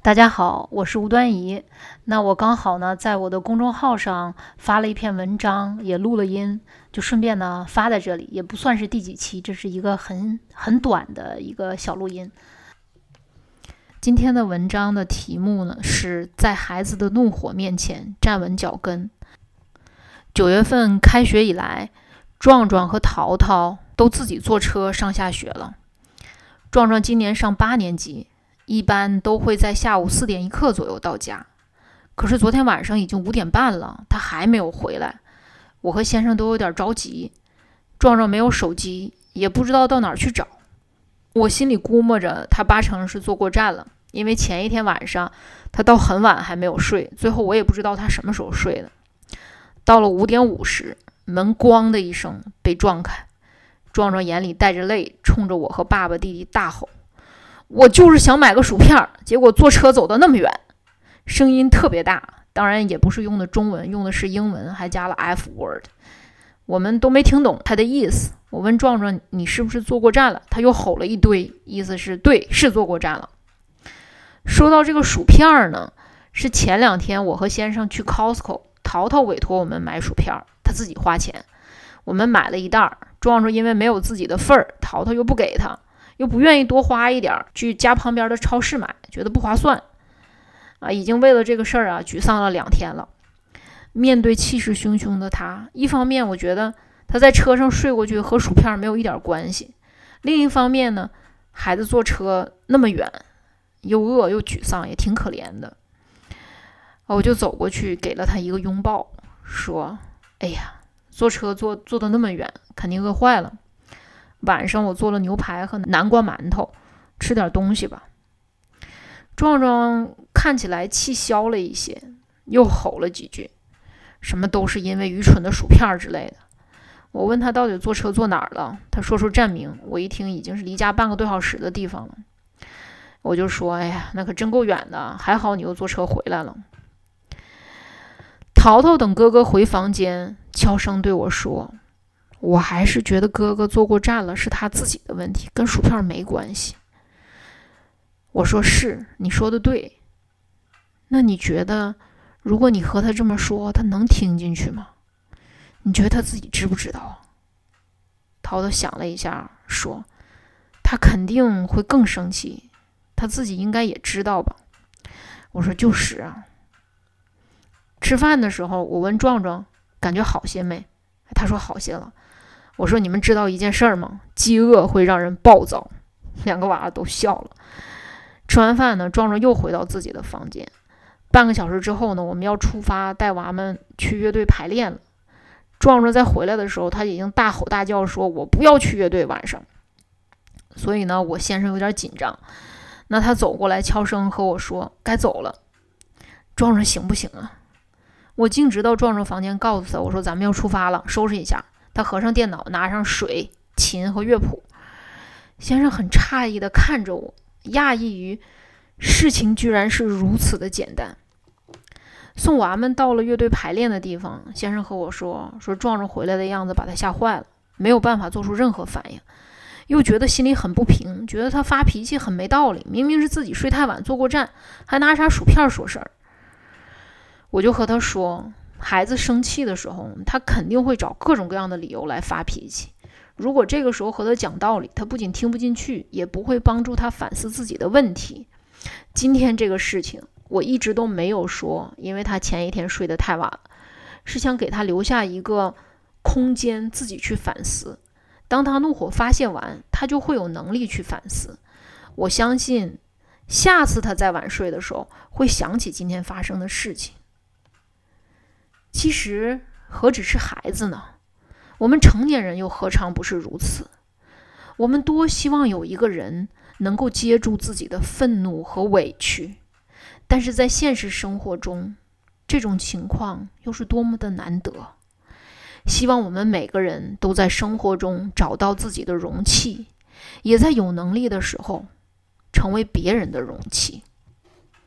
大家好，我是吴端怡。那我刚好呢，在我的公众号上发了一篇文章，也录了音，就顺便呢发在这里，也不算是第几期，这是一个很很短的一个小录音。今天的文章的题目呢，是在孩子的怒火面前站稳脚跟。九月份开学以来，壮壮和淘淘都自己坐车上下学了。壮壮今年上八年级。一般都会在下午四点一刻左右到家，可是昨天晚上已经五点半了，他还没有回来。我和先生都有点着急。壮壮没有手机，也不知道到哪儿去找。我心里估摸着他八成是坐过站了，因为前一天晚上他到很晚还没有睡。最后我也不知道他什么时候睡的。到了五点五十，门咣的一声被撞开，壮壮眼里带着泪，冲着我和爸爸弟弟大吼。我就是想买个薯片儿，结果坐车走的那么远，声音特别大，当然也不是用的中文，用的是英文，还加了 F word，我们都没听懂他的意思。我问壮壮：“你是不是坐过站了？”他又吼了一堆，意思是对，是坐过站了。说到这个薯片儿呢，是前两天我和先生去 Costco，淘淘委托我们买薯片儿，他自己花钱，我们买了一袋儿。壮壮因为没有自己的份儿，淘淘又不给他。又不愿意多花一点儿去家旁边的超市买，觉得不划算啊！已经为了这个事儿啊沮丧了两天了。面对气势汹汹的他，一方面我觉得他在车上睡过去和薯片没有一点关系；另一方面呢，孩子坐车那么远，又饿又沮丧，也挺可怜的。我就走过去给了他一个拥抱，说：“哎呀，坐车坐坐的那么远，肯定饿坏了。”晚上我做了牛排和南瓜馒头，吃点东西吧。壮壮看起来气消了一些，又吼了几句，什么都是因为愚蠢的薯片之类的。我问他到底坐车坐哪儿了，他说出站名。我一听已经是离家半个多小时的地方了，我就说：“哎呀，那可真够远的，还好你又坐车回来了。”淘淘等哥哥回房间，悄声对我说。我还是觉得哥哥坐过站了是他自己的问题，跟薯片没关系。我说是，你说的对。那你觉得，如果你和他这么说，他能听进去吗？你觉得他自己知不知道？涛涛想了一下，说：“他肯定会更生气，他自己应该也知道吧。”我说：“就是啊。”吃饭的时候，我问壮壮，感觉好些没？他说好些了。我说：“你们知道一件事儿吗？饥饿会让人暴躁。”两个娃都笑了。吃完饭呢，壮壮又回到自己的房间。半个小时之后呢，我们要出发带娃们去乐队排练了。壮壮在回来的时候，他已经大吼大叫说：“我不要去乐队晚上。”所以呢，我先生有点紧张。那他走过来，悄声和我说：“该走了。”壮壮行不行啊？我径直到壮壮房间，告诉他：“我说咱们要出发了，收拾一下。”他合上电脑，拿上水、琴和乐谱。先生很诧异地看着我，讶异于事情居然是如此的简单。送娃们到了乐队排练的地方，先生和我说：“说壮壮回来的样子把他吓坏了，没有办法做出任何反应，又觉得心里很不平，觉得他发脾气很没道理。明明是自己睡太晚坐过站，还拿啥薯片说事儿。”我就和他说。孩子生气的时候，他肯定会找各种各样的理由来发脾气。如果这个时候和他讲道理，他不仅听不进去，也不会帮助他反思自己的问题。今天这个事情，我一直都没有说，因为他前一天睡得太晚了，是想给他留下一个空间，自己去反思。当他怒火发泄完，他就会有能力去反思。我相信，下次他再晚睡的时候，会想起今天发生的事情。其实何止是孩子呢？我们成年人又何尝不是如此？我们多希望有一个人能够接住自己的愤怒和委屈，但是在现实生活中，这种情况又是多么的难得。希望我们每个人都在生活中找到自己的容器，也在有能力的时候成为别人的容器。